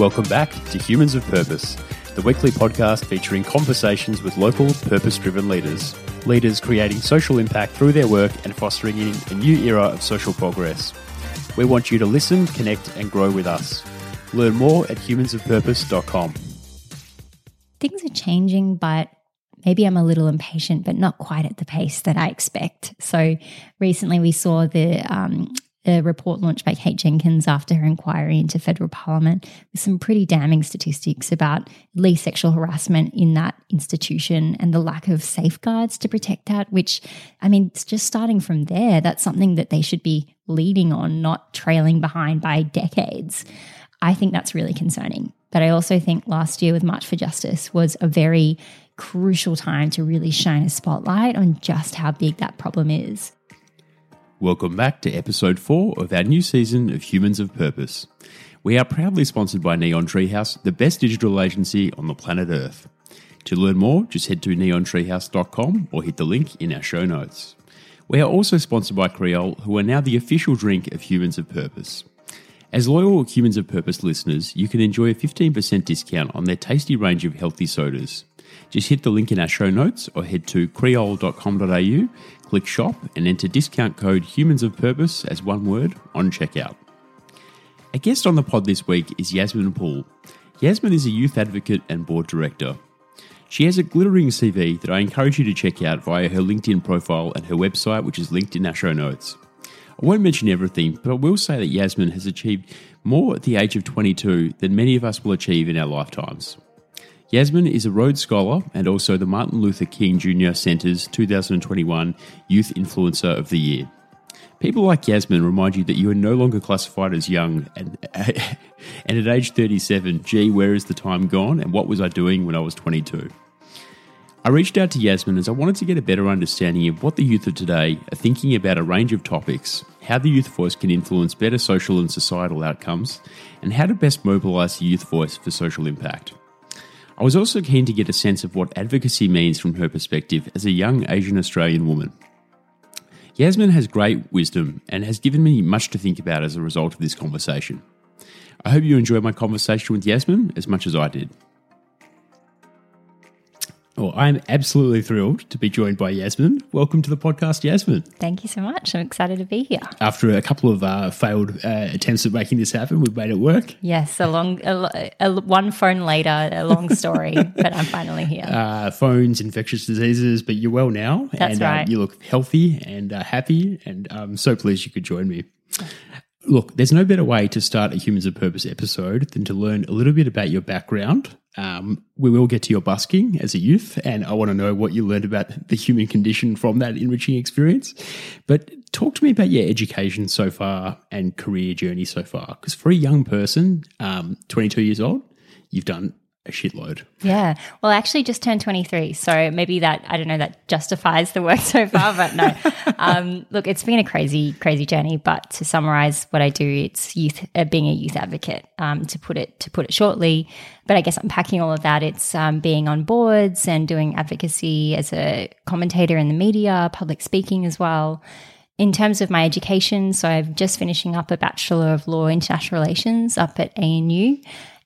Welcome back to Humans of Purpose, the weekly podcast featuring conversations with local purpose driven leaders. Leaders creating social impact through their work and fostering in a new era of social progress. We want you to listen, connect, and grow with us. Learn more at humansofpurpose.com. Things are changing, but maybe I'm a little impatient, but not quite at the pace that I expect. So recently we saw the um, a report launched by Kate Jenkins after her inquiry into federal parliament with some pretty damning statistics about at least sexual harassment in that institution and the lack of safeguards to protect that, which, I mean, it's just starting from there. That's something that they should be leading on, not trailing behind by decades. I think that's really concerning. But I also think last year with March for Justice was a very crucial time to really shine a spotlight on just how big that problem is. Welcome back to episode 4 of our new season of Humans of Purpose. We are proudly sponsored by Neon Treehouse, the best digital agency on the planet Earth. To learn more, just head to neontreehouse.com or hit the link in our show notes. We are also sponsored by Kreol, who are now the official drink of Humans of Purpose. As loyal Humans of Purpose listeners, you can enjoy a 15% discount on their tasty range of healthy sodas. Just hit the link in our show notes or head to kreol.com.au, click shop, and enter discount code Humans of Purpose as one word on checkout. A guest on the pod this week is Yasmin Poole. Yasmin is a youth advocate and board director. She has a glittering CV that I encourage you to check out via her LinkedIn profile and her website, which is linked in our show notes. I won't mention everything, but I will say that Yasmin has achieved more at the age of 22 than many of us will achieve in our lifetimes. Yasmin is a Rhodes Scholar and also the Martin Luther King Jr. Center's 2021 Youth Influencer of the Year. People like Yasmin remind you that you are no longer classified as young, and, and at age 37, gee, where is the time gone, and what was I doing when I was 22? I reached out to Yasmin as I wanted to get a better understanding of what the youth of today are thinking about a range of topics, how the youth voice can influence better social and societal outcomes, and how to best mobilise the youth voice for social impact. I was also keen to get a sense of what advocacy means from her perspective as a young Asian Australian woman. Yasmin has great wisdom and has given me much to think about as a result of this conversation. I hope you enjoyed my conversation with Yasmin as much as I did. Well, I'm absolutely thrilled to be joined by Yasmin. Welcome to the podcast, Yasmin. Thank you so much. I'm excited to be here. After a couple of uh, failed uh, attempts at making this happen, we've made it work. Yes, a long, a, a, one phone later, a long story, but I'm finally here. Uh, phones, infectious diseases, but you're well now. That's and, right. you look healthy and uh, happy, and I'm so pleased you could join me. Look, there's no better way to start a Humans of Purpose episode than to learn a little bit about your background. Um, we will get to your busking as a youth, and I want to know what you learned about the human condition from that enriching experience. But talk to me about your education so far and career journey so far. Because for a young person, um, 22 years old, you've done a shitload. Yeah. Well, I actually just turned 23. So maybe that, I don't know, that justifies the work so far, but no. um, look, it's been a crazy, crazy journey. But to summarize what I do, it's youth, uh, being a youth advocate, um, to put it, to put it shortly. But I guess unpacking all of that, it's um, being on boards and doing advocacy as a commentator in the media, public speaking as well. In terms of my education, so I'm just finishing up a Bachelor of Law International Relations up at ANU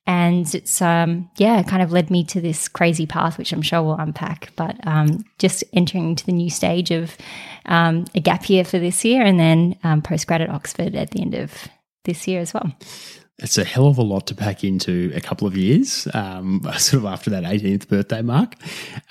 and it's um yeah kind of led me to this crazy path which i'm sure we'll unpack but um just entering into the new stage of um, a gap year for this year and then um, postgrad at oxford at the end of this year as well it's a hell of a lot to pack into a couple of years, um, sort of after that 18th birthday mark.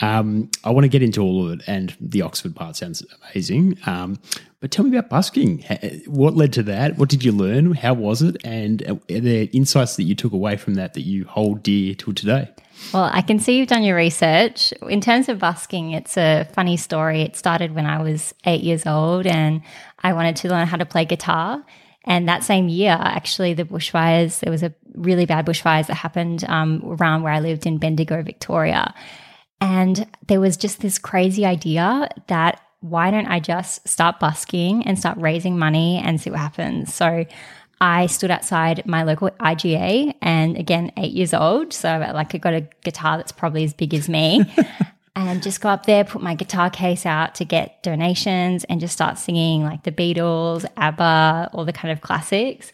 Um, I want to get into all of it, and the Oxford part sounds amazing. Um, but tell me about busking. What led to that? What did you learn? How was it? And are there insights that you took away from that that you hold dear till today? Well, I can see you've done your research. In terms of busking, it's a funny story. It started when I was eight years old and I wanted to learn how to play guitar. And that same year, actually, the bushfires, there was a really bad bushfires that happened um, around where I lived in Bendigo, Victoria. And there was just this crazy idea that why don't I just start busking and start raising money and see what happens? So I stood outside my local IGA and again, eight years old. So like I got a guitar that's probably as big as me. and just go up there, put my guitar case out to get donations and just start singing like the Beatles, ABBA, all the kind of classics.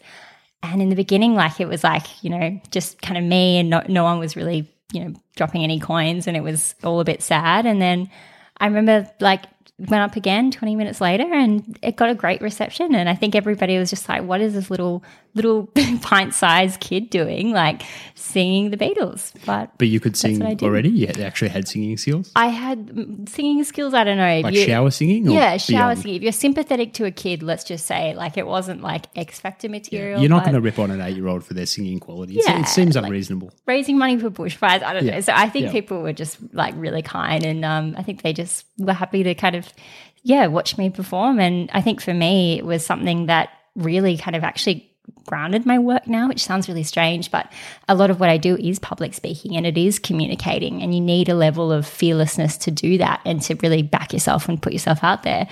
And in the beginning, like it was like, you know, just kind of me and no, no one was really, you know, dropping any coins and it was all a bit sad. And then I remember like went up again 20 minutes later and it got a great reception. And i think everybody was just like what is this little little pint-sized kid doing like singing the beatles? But but you could sing already? You actually had singing skills? I had singing skills i don't know. Like you, shower singing yeah shower beyond? singing. If you're sympathetic to a kid let's just say like it wasn't like x factor material yeah. you're not going to rip on an eight-year-old for their singing qualities. Yeah, it seems like unreasonable. raising money for bushfires i don't yeah. know. So i think people were just like really kind and um, i think they just were happy to kind of yeah, watch me perform. And I think for me, it was something that really kind of actually grounded my work now, which sounds really strange, but a lot of what I do is public speaking and it is communicating. And you need a level of fearlessness to do that and to really back yourself and put yourself out there.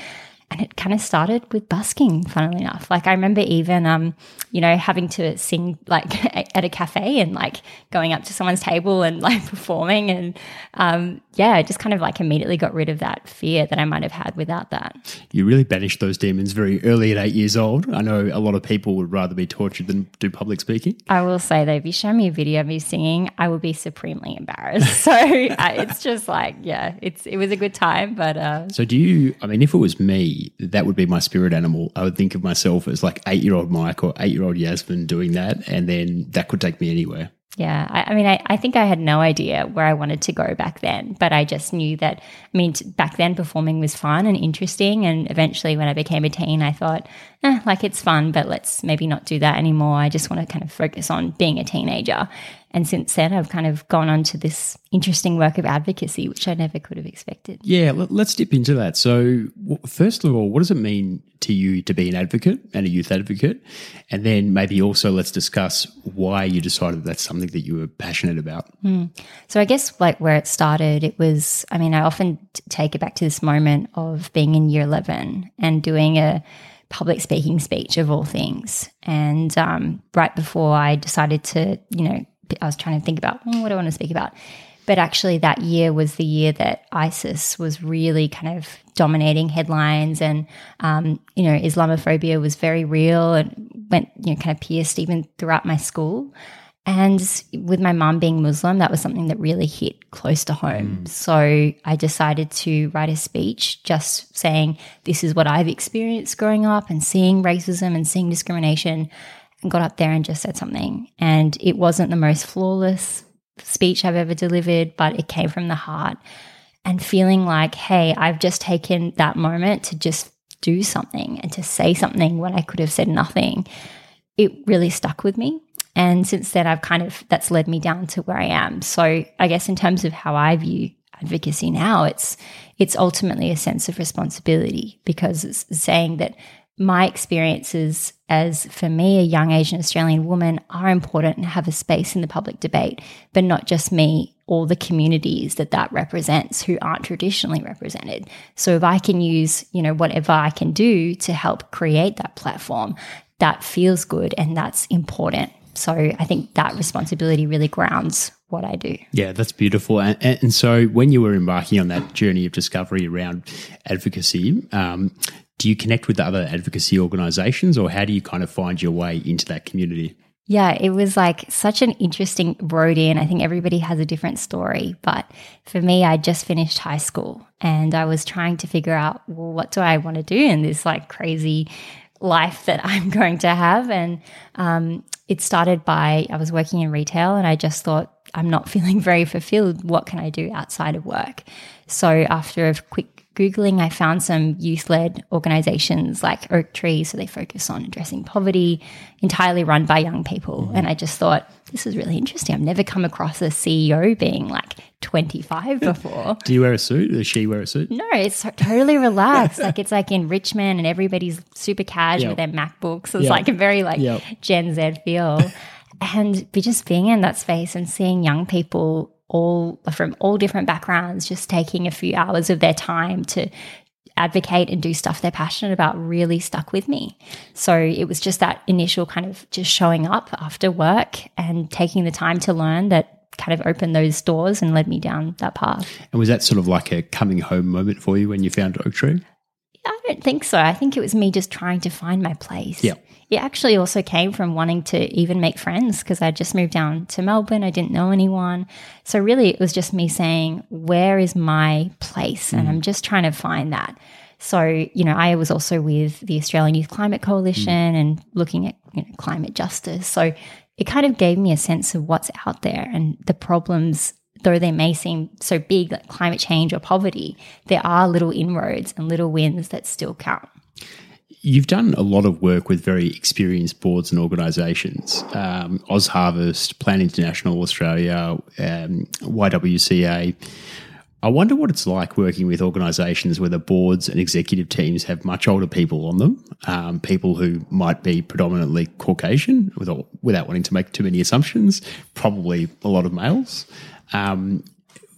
And it kind of started with busking, funnily enough. Like I remember even, um, you know, having to sing like at a cafe and like going up to someone's table and like performing. And um, yeah, I just kind of like immediately got rid of that fear that I might have had without that. You really banished those demons very early at eight years old. I know a lot of people would rather be tortured than do public speaking. I will say though, if you show me a video of me singing, I will be supremely embarrassed. So uh, it's just like, yeah, it's it was a good time. But uh, so do you? I mean, if it was me that would be my spirit animal. I would think of myself as like eight year old Mike or eight year old Yasmin doing that, and then that could take me anywhere. Yeah, I, I mean, I, I, think I had no idea where I wanted to go back then, but I just knew that. I mean, back then performing was fun and interesting, and eventually, when I became a teen, I thought, eh, like it's fun, but let's maybe not do that anymore. I just want to kind of focus on being a teenager and since then, I've kind of gone on to this interesting work of advocacy, which I never could have expected. Yeah, let's dip into that. So, first of all, what does it mean to you to be an advocate and a youth advocate? And then maybe also let's discuss why you decided that's something that you were passionate about. Mm. So, I guess like where it started, it was, I mean, I often take it back to this moment of being in year 11 and doing a public speaking speech of all things. And um, right before I decided to, you know, I was trying to think about oh, what do I want to speak about. But actually, that year was the year that ISIS was really kind of dominating headlines, and um, you know, Islamophobia was very real and went you know kind of pierced even throughout my school. And with my mum being Muslim, that was something that really hit close to home. Mm. So I decided to write a speech just saying, This is what I've experienced growing up and seeing racism and seeing discrimination and got up there and just said something. And it wasn't the most flawless speech I've ever delivered, but it came from the heart. And feeling like, hey, I've just taken that moment to just do something and to say something when I could have said nothing, it really stuck with me. And since then, I've kind of, that's led me down to where I am. So I guess in terms of how I view advocacy now, it's, it's ultimately a sense of responsibility because it's saying that my experiences as, for me, a young Asian Australian woman are important and have a space in the public debate, but not just me, all the communities that that represents who aren't traditionally represented. So if I can use, you know, whatever I can do to help create that platform, that feels good and that's important. So I think that responsibility really grounds what I do. Yeah, that's beautiful. And, and, so when you were embarking on that journey of discovery around advocacy, um, do you connect with the other advocacy organizations or how do you kind of find your way into that community? Yeah, it was like such an interesting road in. I think everybody has a different story. But for me, I just finished high school and I was trying to figure out, well, what do I want to do in this like crazy life that I'm going to have? And um, it started by I was working in retail and I just thought, I'm not feeling very fulfilled. What can I do outside of work? So after a quick Googling, I found some youth led organizations like Oak Tree. So they focus on addressing poverty, entirely run by young people. Mm-hmm. And I just thought, this is really interesting. I've never come across a CEO being like 25 before. Do you wear a suit? Does she wear a suit? No, it's totally relaxed. like it's like in Richmond and everybody's super cash yep. with their MacBooks. It's yep. like a very like yep. Gen Z feel. And be just being in that space and seeing young people all from all different backgrounds, just taking a few hours of their time to advocate and do stuff they're passionate about really stuck with me. So it was just that initial kind of just showing up after work and taking the time to learn that kind of opened those doors and led me down that path. And was that sort of like a coming home moment for you when you found Oak Tree? I don't think so. I think it was me just trying to find my place. Yeah it actually also came from wanting to even make friends because I just moved down to Melbourne. I didn't know anyone. So really it was just me saying, where is my place? And I'm mm. just trying to find that. So, you know, I was also with the Australian Youth Climate Coalition mm. and looking at you know, climate justice. So it kind of gave me a sense of what's out there and the problems, though they may seem so big, like climate change or poverty, there are little inroads and little wins that still count. You've done a lot of work with very experienced boards and organisations, um, Oz Harvest, Plan International Australia, um, YWCA. I wonder what it's like working with organisations where the boards and executive teams have much older people on them, um, people who might be predominantly Caucasian, without, without wanting to make too many assumptions, probably a lot of males. Um,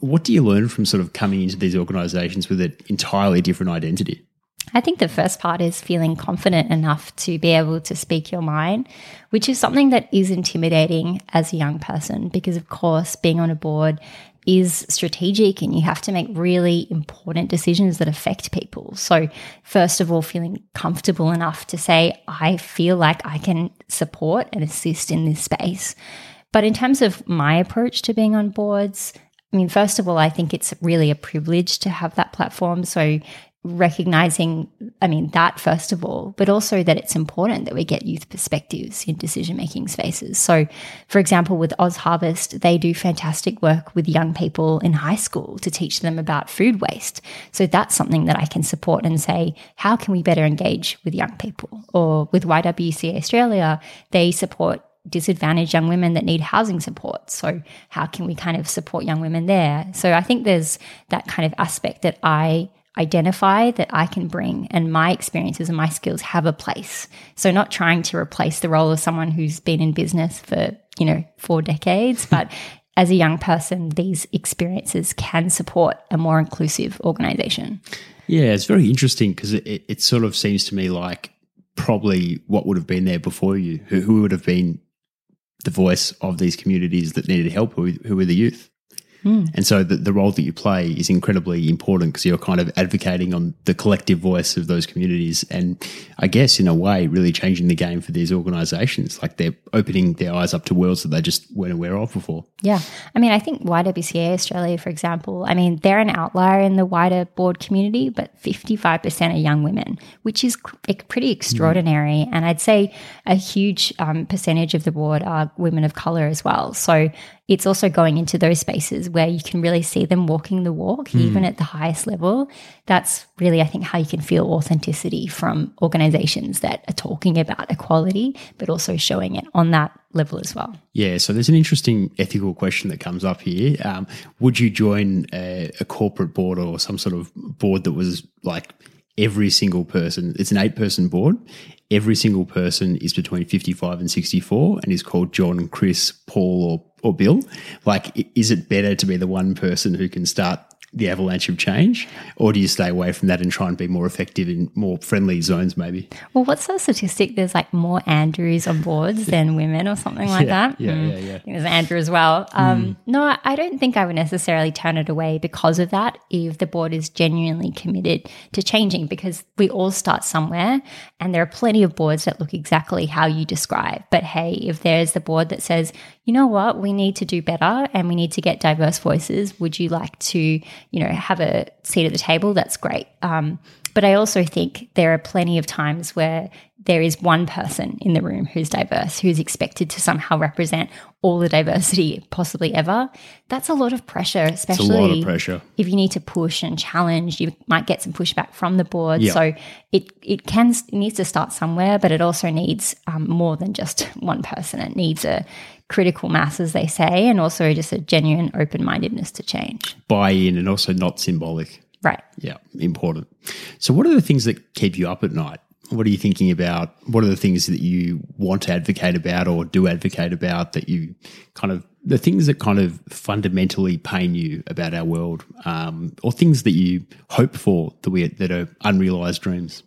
what do you learn from sort of coming into these organisations with an entirely different identity? I think the first part is feeling confident enough to be able to speak your mind, which is something that is intimidating as a young person because, of course, being on a board is strategic and you have to make really important decisions that affect people. So, first of all, feeling comfortable enough to say, I feel like I can support and assist in this space. But in terms of my approach to being on boards, I mean, first of all, I think it's really a privilege to have that platform. So, recognizing, I mean, that first of all, but also that it's important that we get youth perspectives in decision making spaces. So, for example, with Oz Harvest, they do fantastic work with young people in high school to teach them about food waste. So, that's something that I can support and say, how can we better engage with young people? Or with YWCA Australia, they support disadvantaged young women that need housing support. So, how can we kind of support young women there? So, I think there's that kind of aspect that I identify that I can bring and my experiences and my skills have a place. So not trying to replace the role of someone who's been in business for, you know, four decades, but as a young person, these experiences can support a more inclusive organization. Yeah, it's very interesting because it, it sort of seems to me like probably what would have been there before you, who, who would have been the voice of these communities that needed help, who, who were the youth. Mm. And so the, the role that you play is incredibly important because you're kind of advocating on the collective voice of those communities. And I guess in a way, really changing the game for these organizations. Like they're opening their eyes up to worlds that they just weren't aware of before. Yeah. I mean, I think YWCA Australia, for example, I mean, they're an outlier in the wider board community, but 55% are young women, which is pretty extraordinary. Mm. And I'd say a huge um, percentage of the board are women of color as well. So it's also going into those spaces where you can really see them walking the walk, mm. even at the highest level. That's really, I think, how you can feel authenticity from organizations that are talking about equality, but also showing it on that level as well. Yeah, so there's an interesting ethical question that comes up here. Um, would you join a, a corporate board or some sort of board that was like every single person, it's an eight person board. Every single person is between 55 and 64 and is called John, Chris, Paul, or or Bill? Like, is it better to be the one person who can start the avalanche of change, or do you stay away from that and try and be more effective in more friendly zones, maybe? Well, what's the statistic? There's like more Andrews on boards than women, or something like yeah, that. Yeah, mm. yeah, yeah. I think there's Andrew as well. Um, mm. No, I don't think I would necessarily turn it away because of that. If the board is genuinely committed to changing, because we all start somewhere, and there are plenty of boards that look exactly how you describe. But hey, if there's the board that says, you know what, we need to do better and we need to get diverse voices. Would you like to, you know, have a seat at the table? That's great. Um, but I also think there are plenty of times where there is one person in the room who's diverse, who's expected to somehow represent all the diversity possibly ever. That's a lot of pressure, especially pressure. if you need to push and challenge. You might get some pushback from the board. So it it can it needs to start somewhere, but it also needs um, more than just one person. It needs a critical mass, as they say, and also just a genuine open mindedness to change. Buy in and also not symbolic. Right. Yeah, important. So, what are the things that keep you up at night? What are you thinking about? What are the things that you want to advocate about or do advocate about that you kind of the things that kind of fundamentally pain you about our world, um, or things that you hope for that we that are unrealized dreams?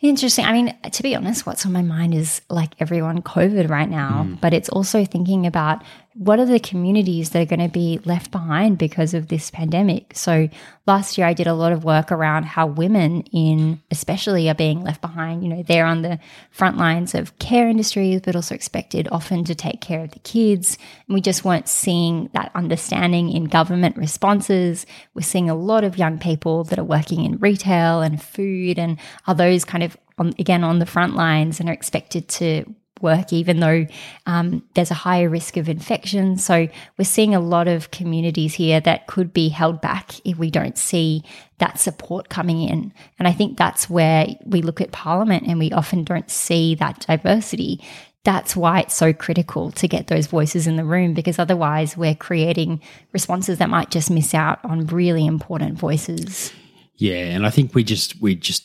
Interesting. I mean, to be honest, what's on my mind is like everyone COVID right now, mm. but it's also thinking about what are the communities that are going to be left behind because of this pandemic? So last year I did a lot of work around how women in especially are being left behind. You know, they're on the front lines of care industries, but also expected often to take care of the kids. And we just weren't seeing that understanding in government responses. We're seeing a lot of young people that are working in retail and food and are those kind of on, again on the front lines and are expected to work, even though um, there's a higher risk of infection. So we're seeing a lot of communities here that could be held back if we don't see that support coming in. And I think that's where we look at Parliament and we often don't see that diversity. That's why it's so critical to get those voices in the room because otherwise we're creating responses that might just miss out on really important voices. Yeah, and I think we just we just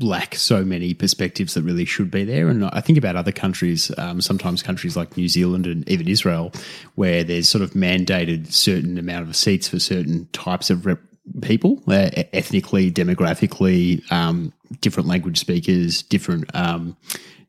lack so many perspectives that really should be there. And I think about other countries, um, sometimes countries like New Zealand and even Israel, where there's sort of mandated certain amount of seats for certain types of rep- people, uh, ethnically, demographically, um, different language speakers, different um,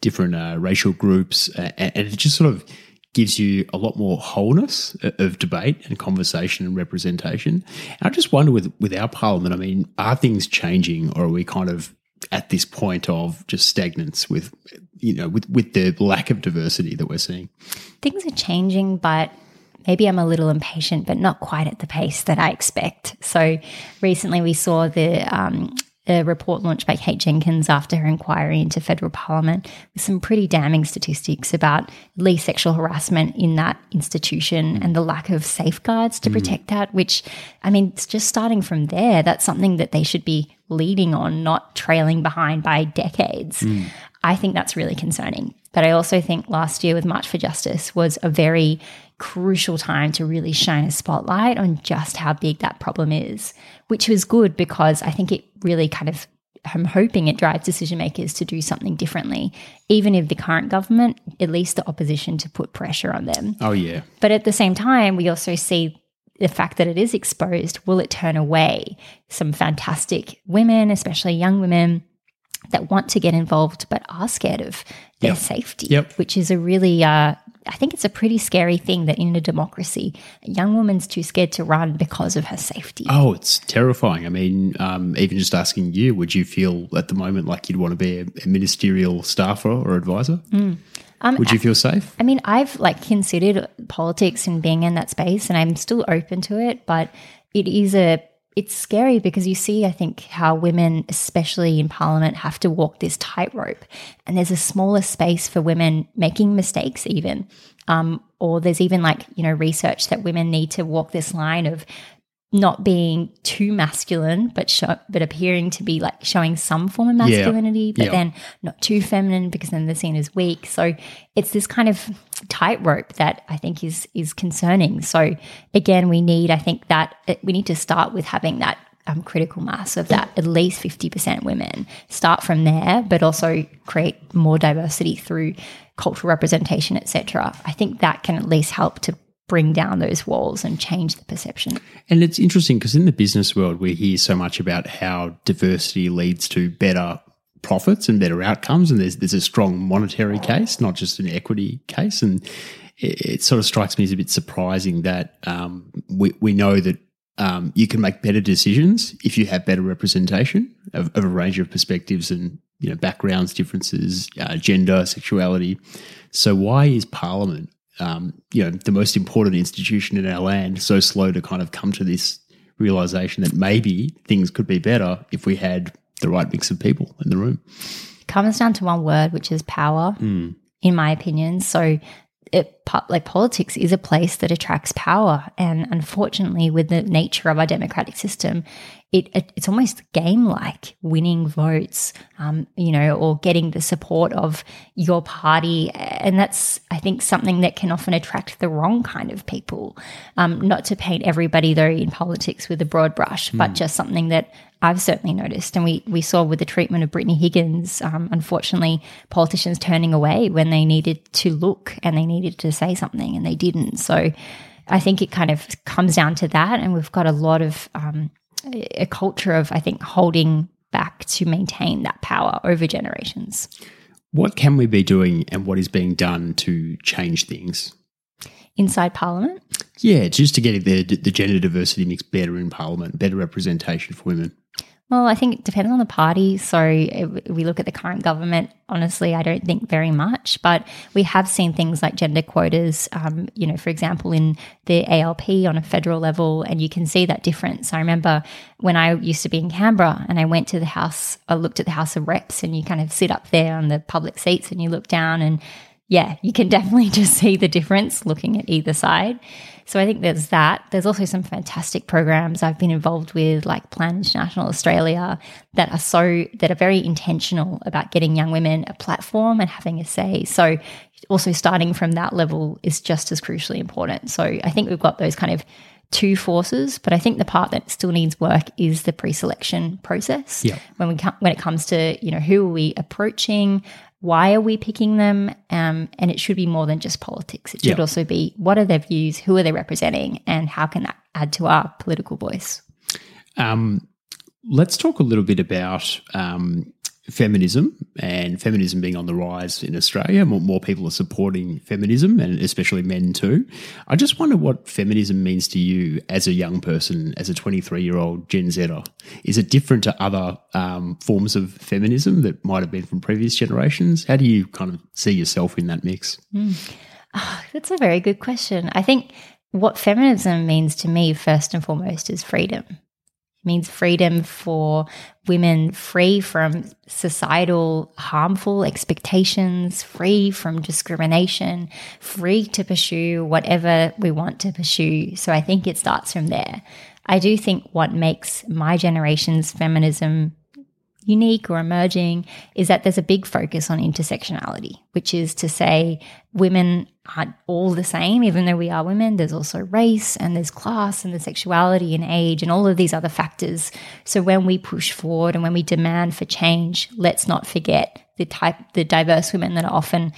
different uh, racial groups, uh, and it just sort of gives you a lot more wholeness of debate and conversation and representation. And I just wonder with with our parliament, I mean, are things changing, or are we kind of at this point of just stagnance with you know with with the lack of diversity that we're seeing. Things are changing but maybe i'm a little impatient but not quite at the pace that i expect. So recently we saw the um, a report launched by Kate Jenkins after her inquiry into federal parliament with some pretty damning statistics about least sexual harassment in that institution and the lack of safeguards to mm. protect that, which, I mean, it's just starting from there. That's something that they should be leading on, not trailing behind by decades. Mm. I think that's really concerning. But I also think last year with March for Justice was a very crucial time to really shine a spotlight on just how big that problem is, which was good because I think it really kind of I'm hoping it drives decision makers to do something differently, even if the current government, at least the opposition, to put pressure on them. Oh, yeah. But at the same time, we also see the fact that it is exposed, will it turn away some fantastic women, especially young women, that want to get involved but are scared of their yep. safety, yep. which is a really, uh, I think it's a pretty scary thing that in a democracy, a young woman's too scared to run because of her safety. Oh, it's terrifying. I mean, um, even just asking you, would you feel at the moment like you'd want to be a, a ministerial staffer or advisor? Mm. Um, Would you feel safe? I mean, I've like considered politics and being in that space, and I'm still open to it. But it is a it's scary because you see, I think, how women, especially in parliament, have to walk this tightrope. And there's a smaller space for women making mistakes, even. Um, or there's even like, you know, research that women need to walk this line of not being too masculine, but show, but appearing to be like showing some form of masculinity, yeah. but yeah. then not too feminine because then they're seen as weak. So it's this kind of tightrope that I think is is concerning. So again, we need I think that it, we need to start with having that um, critical mass of that at least 50% women. Start from there, but also create more diversity through cultural representation, etc. I think that can at least help to bring down those walls and change the perception. And it's interesting because in the business world, we hear so much about how diversity leads to better profits and better outcomes. And there's, there's a strong monetary case, not just an equity case. And it, it sort of strikes me as a bit surprising that um, we, we know that um, you can make better decisions if you have better representation of, of a range of perspectives and you know backgrounds, differences, uh, gender, sexuality. So why is Parliament um, you know, the most important institution in our land so slow to kind of come to this realization that maybe things could be better if we had the right mix of people in the room. It comes down to one word, which is power, mm. in my opinion. So, it, like politics is a place that attracts power, and unfortunately, with the nature of our democratic system, it, it, it's almost game like winning votes, um, you know, or getting the support of your party, and that's I think something that can often attract the wrong kind of people. Um, not to paint everybody though in politics with a broad brush, mm. but just something that I've certainly noticed, and we we saw with the treatment of Brittany Higgins. Um, unfortunately, politicians turning away when they needed to look and they needed to say something, and they didn't. So. I think it kind of comes down to that, and we've got a lot of um, a culture of, I think, holding back to maintain that power over generations. What can we be doing and what is being done to change things? inside Parliament? Yeah, it's just to get the the gender diversity mix better in Parliament, better representation for women. Well, I think it depends on the party. So we look at the current government, honestly, I don't think very much. But we have seen things like gender quotas, um, you know, for example, in the ALP on a federal level, and you can see that difference. I remember when I used to be in Canberra and I went to the House, I looked at the House of Reps, and you kind of sit up there on the public seats and you look down and yeah, you can definitely just see the difference looking at either side. So I think there's that. There's also some fantastic programs I've been involved with, like Plan International Australia, that are so that are very intentional about getting young women a platform and having a say. So also starting from that level is just as crucially important. So I think we've got those kind of two forces, but I think the part that still needs work is the pre-selection process. Yeah. When we when it comes to you know who are we approaching, why are we picking them? Um, and it should be more than just politics. It should also be what are their views, who are they representing, and how can that add to our political voice? Um, let's talk a little bit about um, feminism and feminism being on the rise in Australia. More, more people are supporting feminism, and especially men too. I just wonder what feminism means to you as a young person, as a 23 year old Gen Zer. Is it different to other um, forms of feminism that might have been from previous generations? How do you kind of see yourself in that mix? That's a very good question. I think what feminism means to me, first and foremost, is freedom. It means freedom for women, free from societal harmful expectations, free from discrimination, free to pursue whatever we want to pursue. So I think it starts from there. I do think what makes my generation's feminism unique or emerging is that there's a big focus on intersectionality, which is to say women aren't all the same, even though we are women. There's also race and there's class and there's sexuality and age and all of these other factors. So when we push forward and when we demand for change, let's not forget the type, the diverse women that are often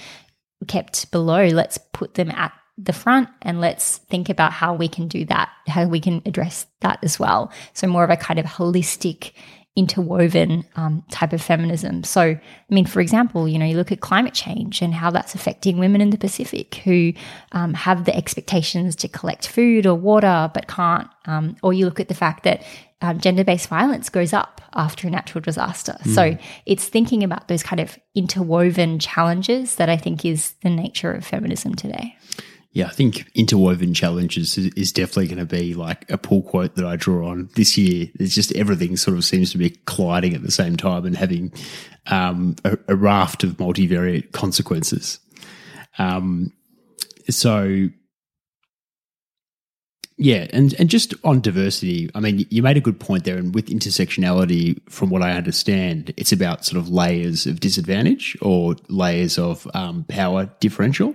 kept below. Let's put them at the front and let's think about how we can do that, how we can address that as well. So, more of a kind of holistic, interwoven um, type of feminism. So, I mean, for example, you know, you look at climate change and how that's affecting women in the Pacific who um, have the expectations to collect food or water but can't. Um, or you look at the fact that um, gender based violence goes up after a natural disaster. So it's thinking about those kind of interwoven challenges that I think is the nature of feminism today. Yeah, I think interwoven challenges is, definitely going to be like a pull quote that I draw on this year. It's just everything sort of seems to be colliding at the same time and having um, a, a raft of multivariate consequences. Um, so, yeah, and, and just on diversity, I mean, you made a good point there. And with intersectionality, from what I understand, it's about sort of layers of disadvantage or layers of um, power differential.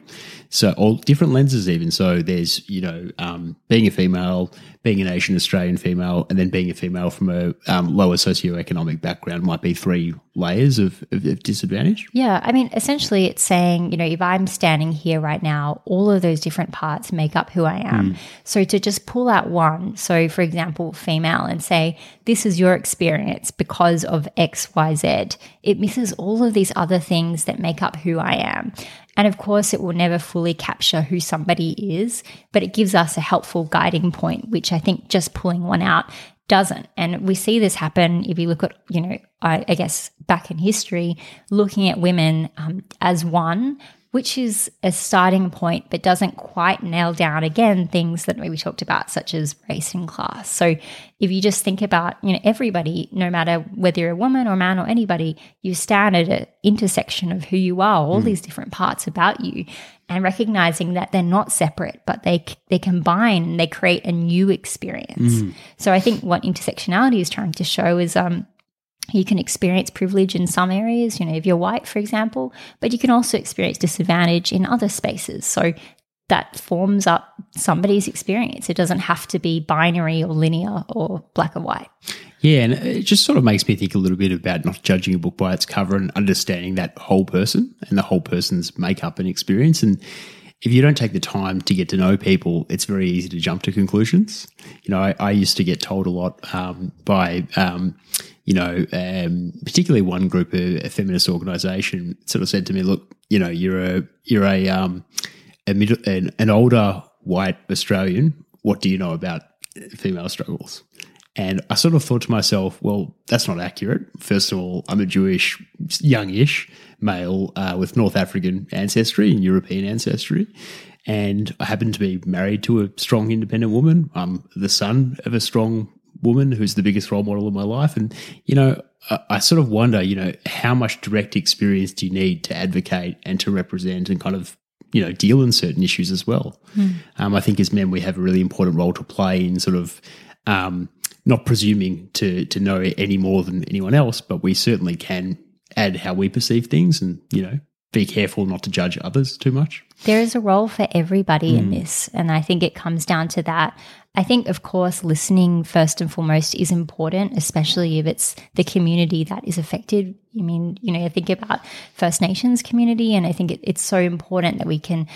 So, all different lenses, even. So, there's, you know, um, being a female, being an Asian Australian female, and then being a female from a um, lower socioeconomic background might be three layers of, of, of disadvantage. Yeah, I mean, essentially, it's saying, you know, if I'm standing here right now, all of those different parts make up who I am. So to just pull out one, so for example, female, and say, this is your experience because of X, Y, Z, it misses all of these other things that make up who I am. And of course, it will never fully capture who somebody is, but it gives us a helpful guiding point, which I think just pulling one out doesn't. And we see this happen if you look at, you know, I, I guess back in history, looking at women um, as one, which is a starting point, but doesn't quite nail down again things that we talked about, such as race and class. So if you just think about, you know, everybody, no matter whether you're a woman or man or anybody, you stand at an intersection of who you are, all these different parts about you, and recognizing that they're not separate, but they they combine and they create a new experience. So I think what intersectionality is trying to show is um you can experience privilege in some areas, you know, if you're white, for example, but you can also experience disadvantage in other spaces. So that forms up somebody's experience. It doesn't have to be binary or linear or black or white. Yeah, and it just sort of makes me think a little bit about not judging a book by its cover and understanding that whole person and the whole person's makeup and experience. And if you don't take the time to get to know people, it's very easy to jump to conclusions. You know, I, I used to get told a lot um, by, um, you know, um, particularly one group, a, a feminist organisation, sort of said to me, "Look, you know, you're a you're a um, a middle, an, an older white Australian, what do you know about female struggles? And I sort of thought to myself, well, that's not accurate. First of all, I'm a Jewish, youngish male uh, with North African ancestry and European ancestry. And I happen to be married to a strong, independent woman. I'm the son of a strong woman who's the biggest role model of my life. And, you know, I, I sort of wonder, you know, how much direct experience do you need to advocate and to represent and kind of you know deal in certain issues as well. Mm. Um, I think as men we have a really important role to play in sort of um, not presuming to to know any more than anyone else, but we certainly can add how we perceive things, and you know be careful not to judge others too much. There is a role for everybody mm. in this, and I think it comes down to that. I think, of course, listening first and foremost is important, especially if it's the community that is affected. I mean, you know, I think about First Nations community, and I think it, it's so important that we can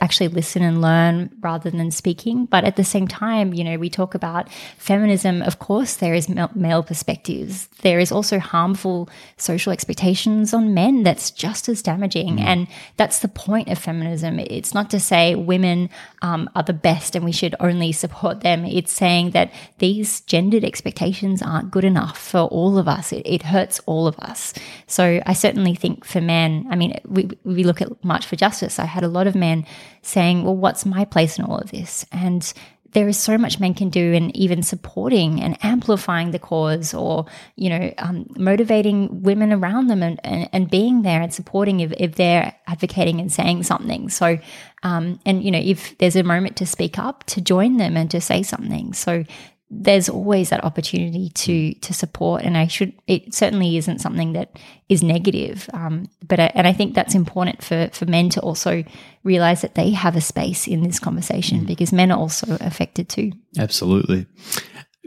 actually listen and learn rather than speaking. But at the same time, you know, we talk about feminism. Of course, there is male perspectives. There is also harmful social expectations on men that's just as damaging. Mm. And that's the point of feminism. It's not to say women um, are the best and we should only support them. It's saying that these gendered expectations aren't good enough for all of us. It, it hurts all of us. So I certainly think for men, I mean, we, we look at March for Justice. I had a lot of men saying, well, what's my place in all of this? And there is so much men can do in even supporting and amplifying the cause or you know um, motivating women around them and, and, and, being there and supporting if, if they're advocating and saying something so um, and you know if there's a moment to speak up to join them and to say something so there's always that opportunity to to support and i should it certainly isn't something that is negative um, but I, and i think that's important for for men to also realize that they have a space in this conversation mm. because men are also affected too. Absolutely.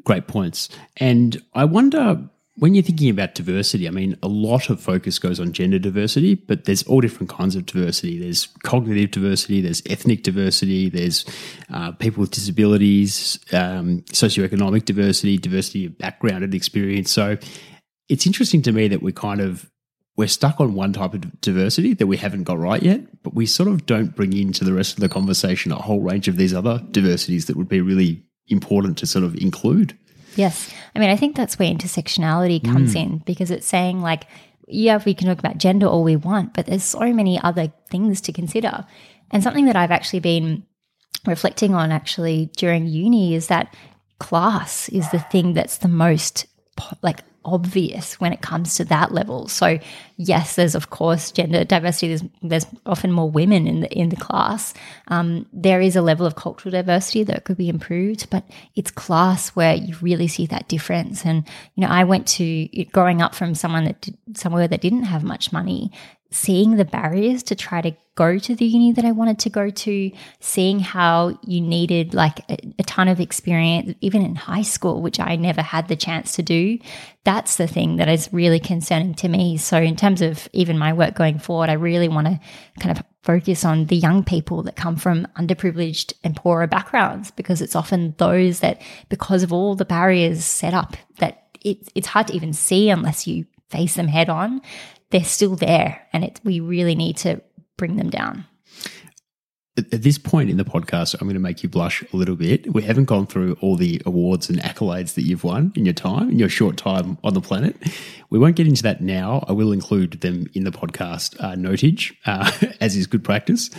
Great points. And i wonder when you're thinking about diversity, I mean, a lot of focus goes on gender diversity, but there's all different kinds of diversity. There's cognitive diversity, there's ethnic diversity, there's uh, people with disabilities, um, socioeconomic diversity, diversity of background and experience. So it's interesting to me that we kind of we're stuck on one type of diversity that we haven't got right yet, but we sort of don't bring into the rest of the conversation a whole range of these other diversities that would be really important to sort of include. Yes. I mean, I think that's where intersectionality comes mm. in because it's saying, like, yeah, we can talk about gender all we want, but there's so many other things to consider. And something that I've actually been reflecting on actually during uni is that class is the thing that's the most like obvious when it comes to that level. So yes, there's of course gender diversity. There's there's often more women in the in the class. Um, there is a level of cultural diversity that could be improved, but it's class where you really see that difference. And you know, I went to growing up from someone that did, somewhere that didn't have much money seeing the barriers to try to go to the uni that I wanted to go to, seeing how you needed like a, a, ton of experience, even in high school, which I never had the chance to do. That's the thing that is really concerning to me. So, in terms of even my work going forward, I really want to kind of focus on the young people that come from underprivileged and poorer backgrounds because it's often those that, because of all the barriers set up, that it, it's hard to even see unless you face them head on they're still there and it, we really need to bring them down. At this point in the podcast, I'm going to make you blush a little bit. We haven't gone through all the awards and accolades that you've won in your time, in your short time on the planet. We won't get into that now. I will include them in the podcast uh, notage, uh, as is good practice.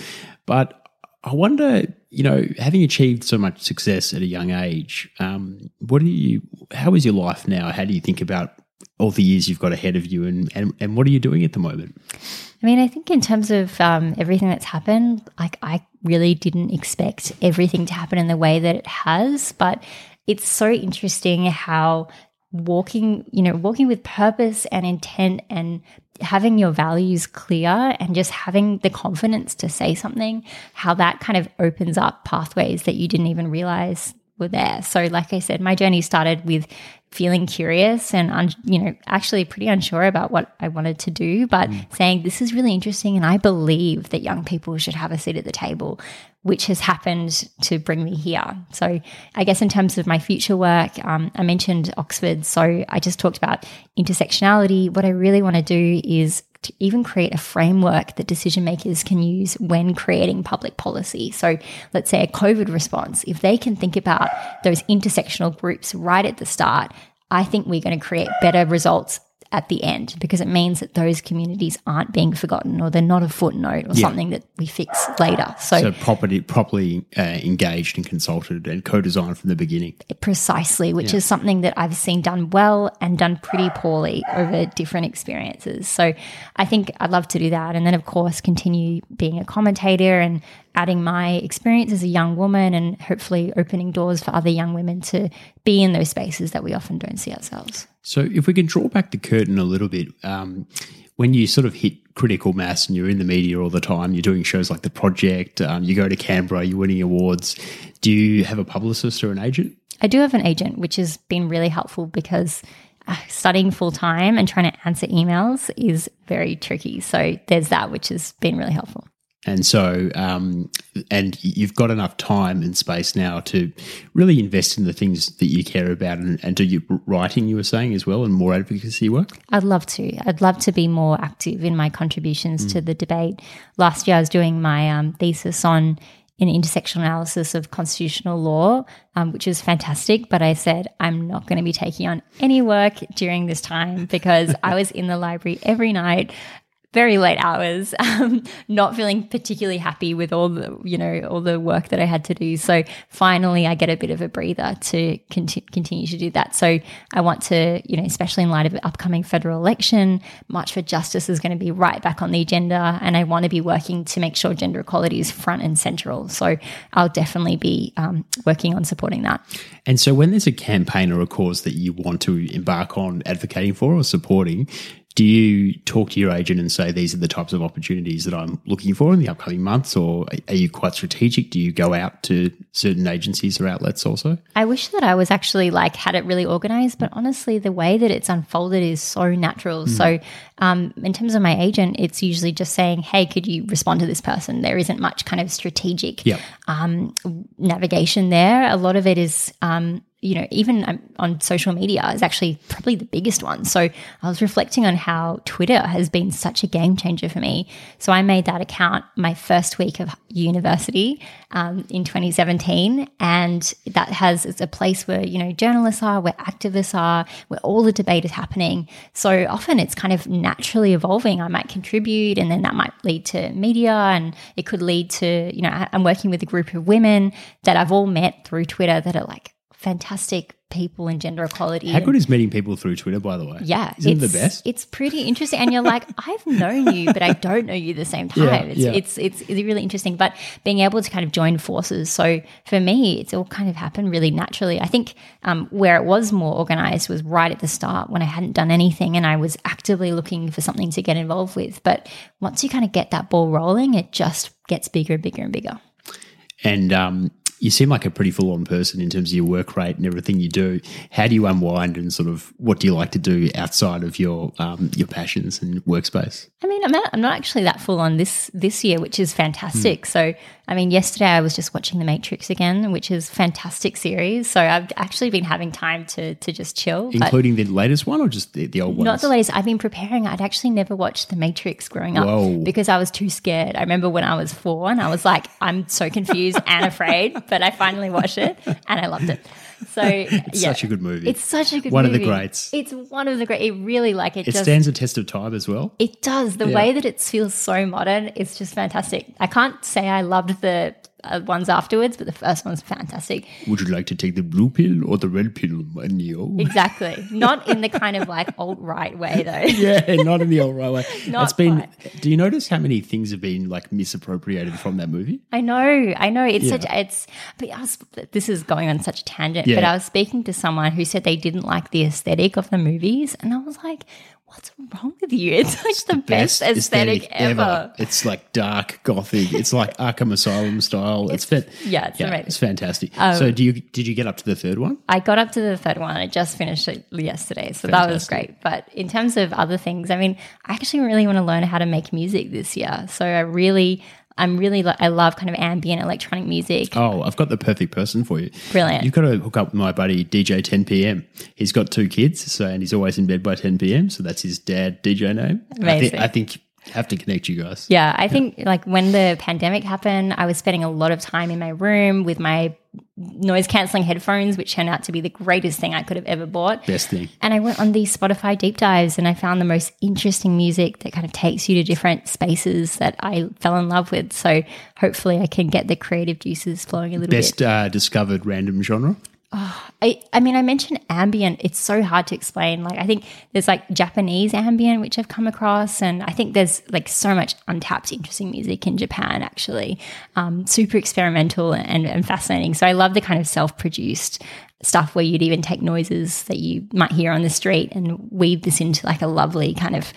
But I wonder, you know, having achieved so much success at a young age, um, what do you? How is your life now? How do you think about all the years you've got ahead of you and, and, and what are you doing at the moment? I mean, I think in terms of um, everything that's happened, like I really didn't expect everything to happen in the way that it has, but it's so interesting how walking, you know, walking with purpose and intent and having your values clear and just having the confidence to say something, how that kind of opens up pathways that you didn't even realize were there. So, like I said, my journey started with feeling curious and un, you know actually pretty unsure about what I wanted to do but mm. saying this is really interesting and I believe that young people should have a seat at the table which has happened to bring me here so I guess in terms of my future work um, I mentioned Oxford so I just talked about intersectionality what I really want to do is to even create a framework that decision makers can use when creating public policy. So let's say a COVID response, if they can think about those intersectional groups right at the start, I think we're going to create better results at the end because it means that those communities aren't being forgotten or they're not a footnote or Yeah. something that we fix later. So, So properly, properly uh, engaged and consulted and co-designed from the beginning. precisely, which is something that I've seen done well and done pretty poorly over different experiences. So I think I'd love to do that. And then, of course, continue being a commentator and adding my experience as a young woman and hopefully opening doors for other young women to be in those spaces that we often don't see ourselves. So if we can draw back the curtain a little bit, um, when you sort of hit critical mass and you're in the media all the time, you're doing shows like The Project, um, you go to Canberra, you're winning awards. Do you have a publicist or an agent? I do have an agent, which has been really helpful because uh, studying full time and trying to answer emails is very tricky. So there's that, which has been really helpful. And so, um, and you've got enough time and space now to really invest in the things that you care about and, and do your writing, you were saying as well, and more advocacy work. I'd love to. I'd love to be more active in my contributions to the debate. Last year, I was doing my um, thesis on an intersectional analysis of constitutional law, um, which is fantastic. But I said I'm not going to be taking on any work during this time because I was in the library every night. Very late hours, um, not feeling particularly happy with all the, you know, all the work that I had to do. So finally, I get a bit of a breather to conti- continue to do that. So I want to, you know, especially in light of the upcoming federal election, March for Justice is going to be right back on the agenda, and I want to be working to make sure gender equality is front and central. So I'll definitely be um, working on supporting that. And so, when there's a campaign or a cause that you want to embark on advocating for or supporting, do you talk to your agent and say these are the types of opportunities that I'm looking for in the upcoming months, or are you quite strategic? Do you go out to certain agencies or outlets also? I wish that I was actually like had it really organized, but honestly, the way that it's unfolded is so natural. So, um, in terms of my agent, it's usually just saying, "Hey, could you respond to this person?" There isn't much kind of strategic Yeah. um, navigation there. A lot of it is, um, you know, even um, on social media is actually probably the biggest one. So I was reflecting on how Twitter has been such a game changer for me. So I made that account my first week of university um, in 2017, and that has it's a place where you know journalists are, where activists are, where all the debate is happening. So often it's kind of naturally evolving. I might contribute, and then that might lead to media, and it could lead to you know I'm working with a group of women that I've all met through Twitter that are like fantastic people in gender equality. How and- good is meeting people through Twitter, by the way? yeah, Isn't it the best? It's pretty interesting, and you're like, I've known you, but I don't know you at the same time. Yeah, it's, yeah. it's it's it's really interesting. But being able to kind of join forces, so for me, it's all kind of happened really naturally. I think um, where it was more organized was right at the start when I hadn't done anything and I was actively looking for something to get involved with. But once you kind of get that ball rolling, it just gets bigger and bigger and bigger. And um, you seem like a pretty full on person in terms of your work rate and everything you do. How do you unwind and sort of what do you like to do outside of your um, your passions and workspace? I mean, I'm not, I'm not actually that full on this this year, which is fantastic. So, I mean, yesterday I was just watching The Matrix again, which is fantastic series. So I've actually been having time to to just chill. Including the latest one or just the, the old one. not the latest. I've been preparing. I'd actually never watched The Matrix growing up Whoa. because I was too scared. I remember when I was four and I was like, I'm so confused and afraid. But I finally watched it and I loved it. So It's yeah. such a good movie. It's such a good One of the greats. It's one of the great. It really like it, it just stands the test of time as well. it does. The Yeah. way that it feels so modern is just fantastic. I can't say I loved the Uh, ones afterwards, but the first one's fantastic. Would you like to take the blue pill or the red pill, my Neo? Oh. Exactly. Not in the kind of like alt right way, though. yeah, not in the old right way. Not It's been. quite. Do you notice how many things have been like misappropriated from that movie? I know, I know. It's Yeah. such. It's. But I was, this is going on such a tangent. Yeah. But I was speaking to someone who said they didn't like the aesthetic of the movies, and I was like, "What's wrong with you? It's like the, best, aesthetic, ever." It's like dark gothic. It's like Arkham Asylum style. It's, fit. yeah, it's amazing. Um, It's fantastic. so, do you did you get up to the third one? I got up to the third one. I just finished it yesterday, so that was great. But in terms of other things, I mean, I actually really want to learn how to make music this year. So I really I'm really lo- I love kind of ambient electronic music. Oh, I've got the perfect person for you. Brilliant. You've got to hook up with my buddy DJ 10 PM. He's got two kids, so and he's always in bed by 10 PM. So that's his dad DJ name. I think, Amazing. I think have to connect you guys. Yeah, I think like when the pandemic happened, I was spending a lot of time in my room with my noise canceling headphones, which turned out to be the greatest thing I could have ever bought. Best thing. And I went on these Spotify deep dives and I found the most interesting music that kind of takes you to different spaces that I fell in love with. So hopefully I can get the creative juices flowing a little bit. Best uh, discovered random genre. I, I mean, I mentioned ambient. It's so hard to explain. Like, I think there's like Japanese ambient, which I've come across, and I think there's like so much untapped, interesting music in Japan. Actually, um, super experimental and, and fascinating. So I love the kind of self-produced stuff where you'd even take noises that you might hear on the street and weave this into like a lovely kind of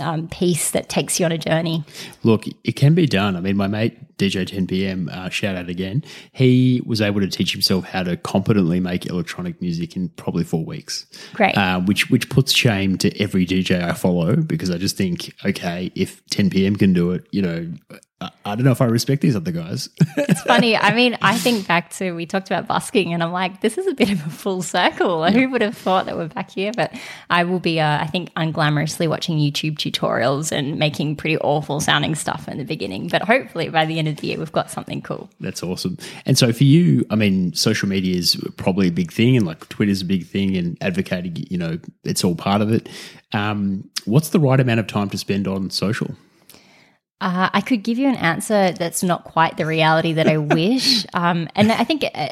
um, piece that takes you on a journey. Look, it can be done. I mean, my mate DJ 10PM, uh, shout out again, he was able to teach himself how to competently make electronic music in probably four weeks. Great. Uh, which which puts shame to every DJ I follow because I just think, okay, if 10PM can do it, you know, I, I don't know if I respect these other guys. It's funny. I mean, I think back to we talked about busking, and I'm like, this is a bit of a full circle. Who would have thought that we're back here? But I will be, uh, I think, unglamorously watching YouTube tutorials and making pretty awful sounding stuff in the beginning. But hopefully, by the end of the year, we've got something cool. That's awesome. And so for you, I mean, social media is probably a big thing, and like Twitter's a big thing, and advocating, you know, it's all part of it. Um, what's the right amount of time to spend on social? Uh, I could give you an answer that's not quite the reality that I wish. Um, and I think uh,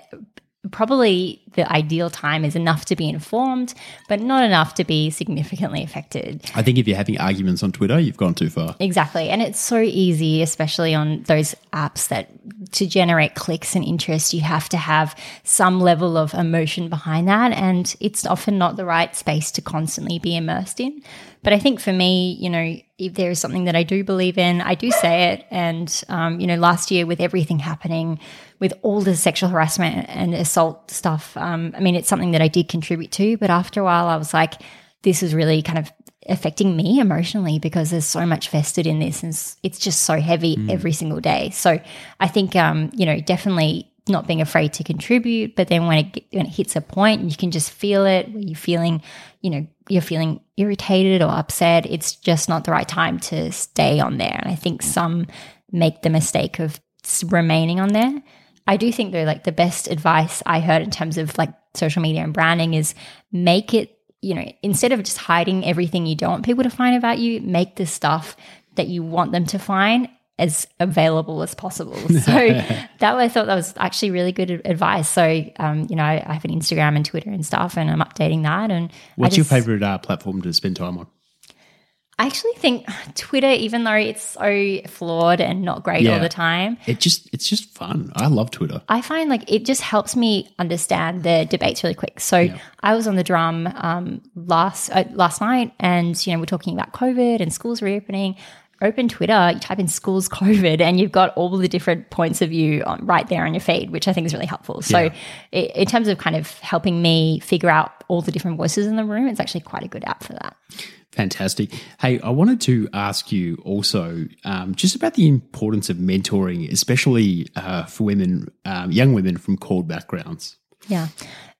probably the ideal time is enough to be informed, but not enough to be significantly affected. I think if you're having arguments on Twitter, you've gone too far. Exactly. And it's so easy, especially on those apps that to generate clicks and interest, you have to have some level of emotion behind that. And it's often not the right space to constantly be immersed in. But I think for me, you know, if there is something that I do believe in, I do say it. And, um, you know, last year with everything happening, with all the sexual harassment and assault stuff, um, I mean, it's something that I did contribute to. But after a while, I was like, this is really kind of affecting me emotionally because there's so much vested in this and it's- just so heavy every single day. So I think, um, you know, definitely not being afraid to contribute, but then when it, when it hits a point and you can just feel it, where you're feeling, you know, you're feeling irritated or upset, it's just not the right time to stay on there. And I think some make the mistake of remaining on there. I do think though, like the best advice I heard in terms of like social media and branding is make it, you know, instead of just hiding everything you don't want people to find about you, make the stuff that you want them to find as available as possible. So that I thought that was actually really good advice. So, um, you know, I, have an Instagram and Twitter and stuff, and I'm updating that. And What's your favorite uh, platform to spend time on? I actually think Twitter, even though it's so flawed and not great Yeah. all the time, It just it's just fun. I love Twitter. I find like it just helps me understand the debates really quick. So I was on the drum um, last uh, last night, and you know we're talking about COVID and schools reopening. Open Twitter, you type in schools COVID, and you've got all the different points of view on, right there on your feed, which I think is really helpful. So, Yeah. i in terms of kind of helping me figure out all the different voices in the room, it's actually quite a good app for that. Fantastic. Hey, I wanted to ask you also um, just about the importance of mentoring, especially uh, for women, um, young women from CALD backgrounds. Yeah.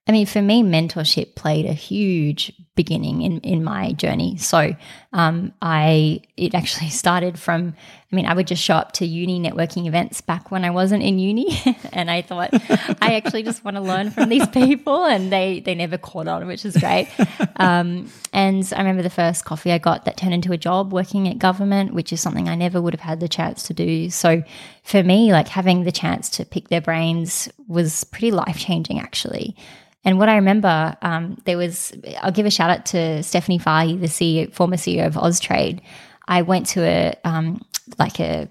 I mean, for me, mentorship played a huge beginning in, in my journey. So, um, I, it actually started from, I mean, I would just show up to uni networking events back when I wasn't in uni. and I thought, I actually just want to learn from these people. And they, they never caught on, which is great. Um, and I remember the first coffee I got that turned into a job working at government, which is something I never would have had the chance to do. So for me, like having the chance to pick their brains was pretty life changing, actually. And what I remember, um, there was, I'll give a shout out to Stephanie Fahey, the CEO, former CEO of Austrade. I went to a, um, like a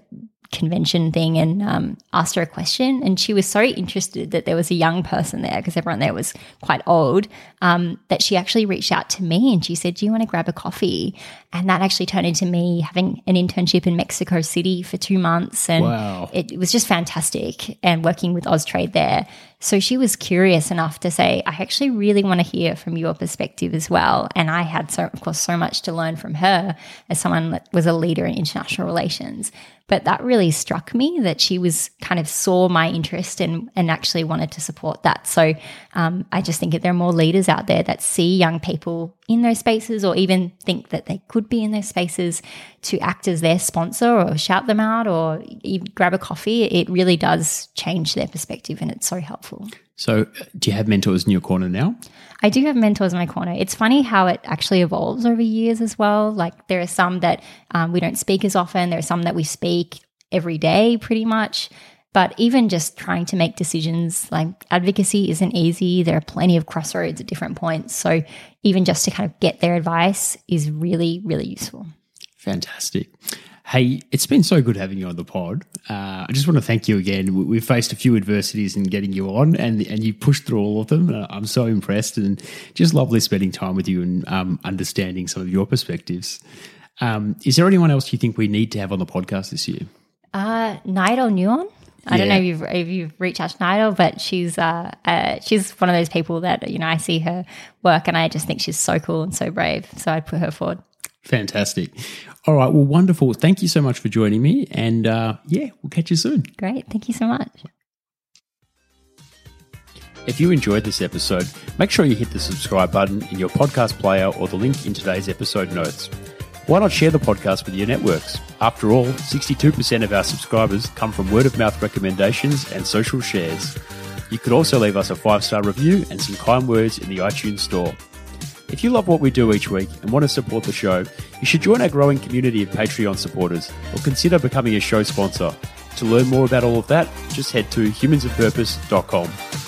convention thing and um, asked her a question. And she was so interested that there was a young person there because everyone there was quite old um, that she actually reached out to me and she said, Do you want to grab a coffee? And that actually turned into me having an internship in Mexico City for two months. And Wow. it, it was just fantastic and working with Austrade there. So she was curious enough to say, I actually really want to hear from your perspective as well. And I had so, of course, so much to learn from her as someone that was a leader in international relations. But that really struck me that she was kind of saw my interest and, and actually wanted to support that. So um, I just think that there are more leaders out there that see young people in those spaces or even think that they could be in those spaces to act as their sponsor or shout them out or grab a coffee. It really does change their perspective and it's so helpful. So, uh, do you have mentors in your corner now? I do have mentors in my corner. It's funny how it actually evolves over years as well. Like, there are some that um, we don't speak as often, there are some that we speak every day pretty much. But even just trying to make decisions, like advocacy isn't easy. There are plenty of crossroads at different points. So, even just to kind of get their advice is really, really useful. Fantastic. Hey, it's been so good having you on the pod. Uh, I just want to thank you again. We've faced a few adversities in getting you on, and and you pushed through all of them. I'm so impressed, and just lovely spending time with you and um, understanding some of your perspectives. Um, is there anyone else you think we need to have on the podcast this year? Uh, Nyadol Nyuon. I yeah. don't know if you've, if you've reached out to Nyadol, but she's uh, uh, she's one of those people that you know I see her work and I just think she's so cool and so brave. So I'd put her forward. Fantastic. All right. Well, wonderful. Thank you so much for joining me. And uh, yeah, we'll catch you soon. Great. Thank you so much. If you enjoyed this episode, make sure you hit the subscribe button in your podcast player or the link in today's episode notes. Why not share the podcast with your networks? After all, 62% of our subscribers come from word of mouth recommendations and social shares. You could also leave us a five star review and some kind words in the iTunes store. If you love what we do each week and want to support the show, you should join our growing community of Patreon supporters or consider becoming a show sponsor. To learn more about all of that, just head to humansofpurpose.com.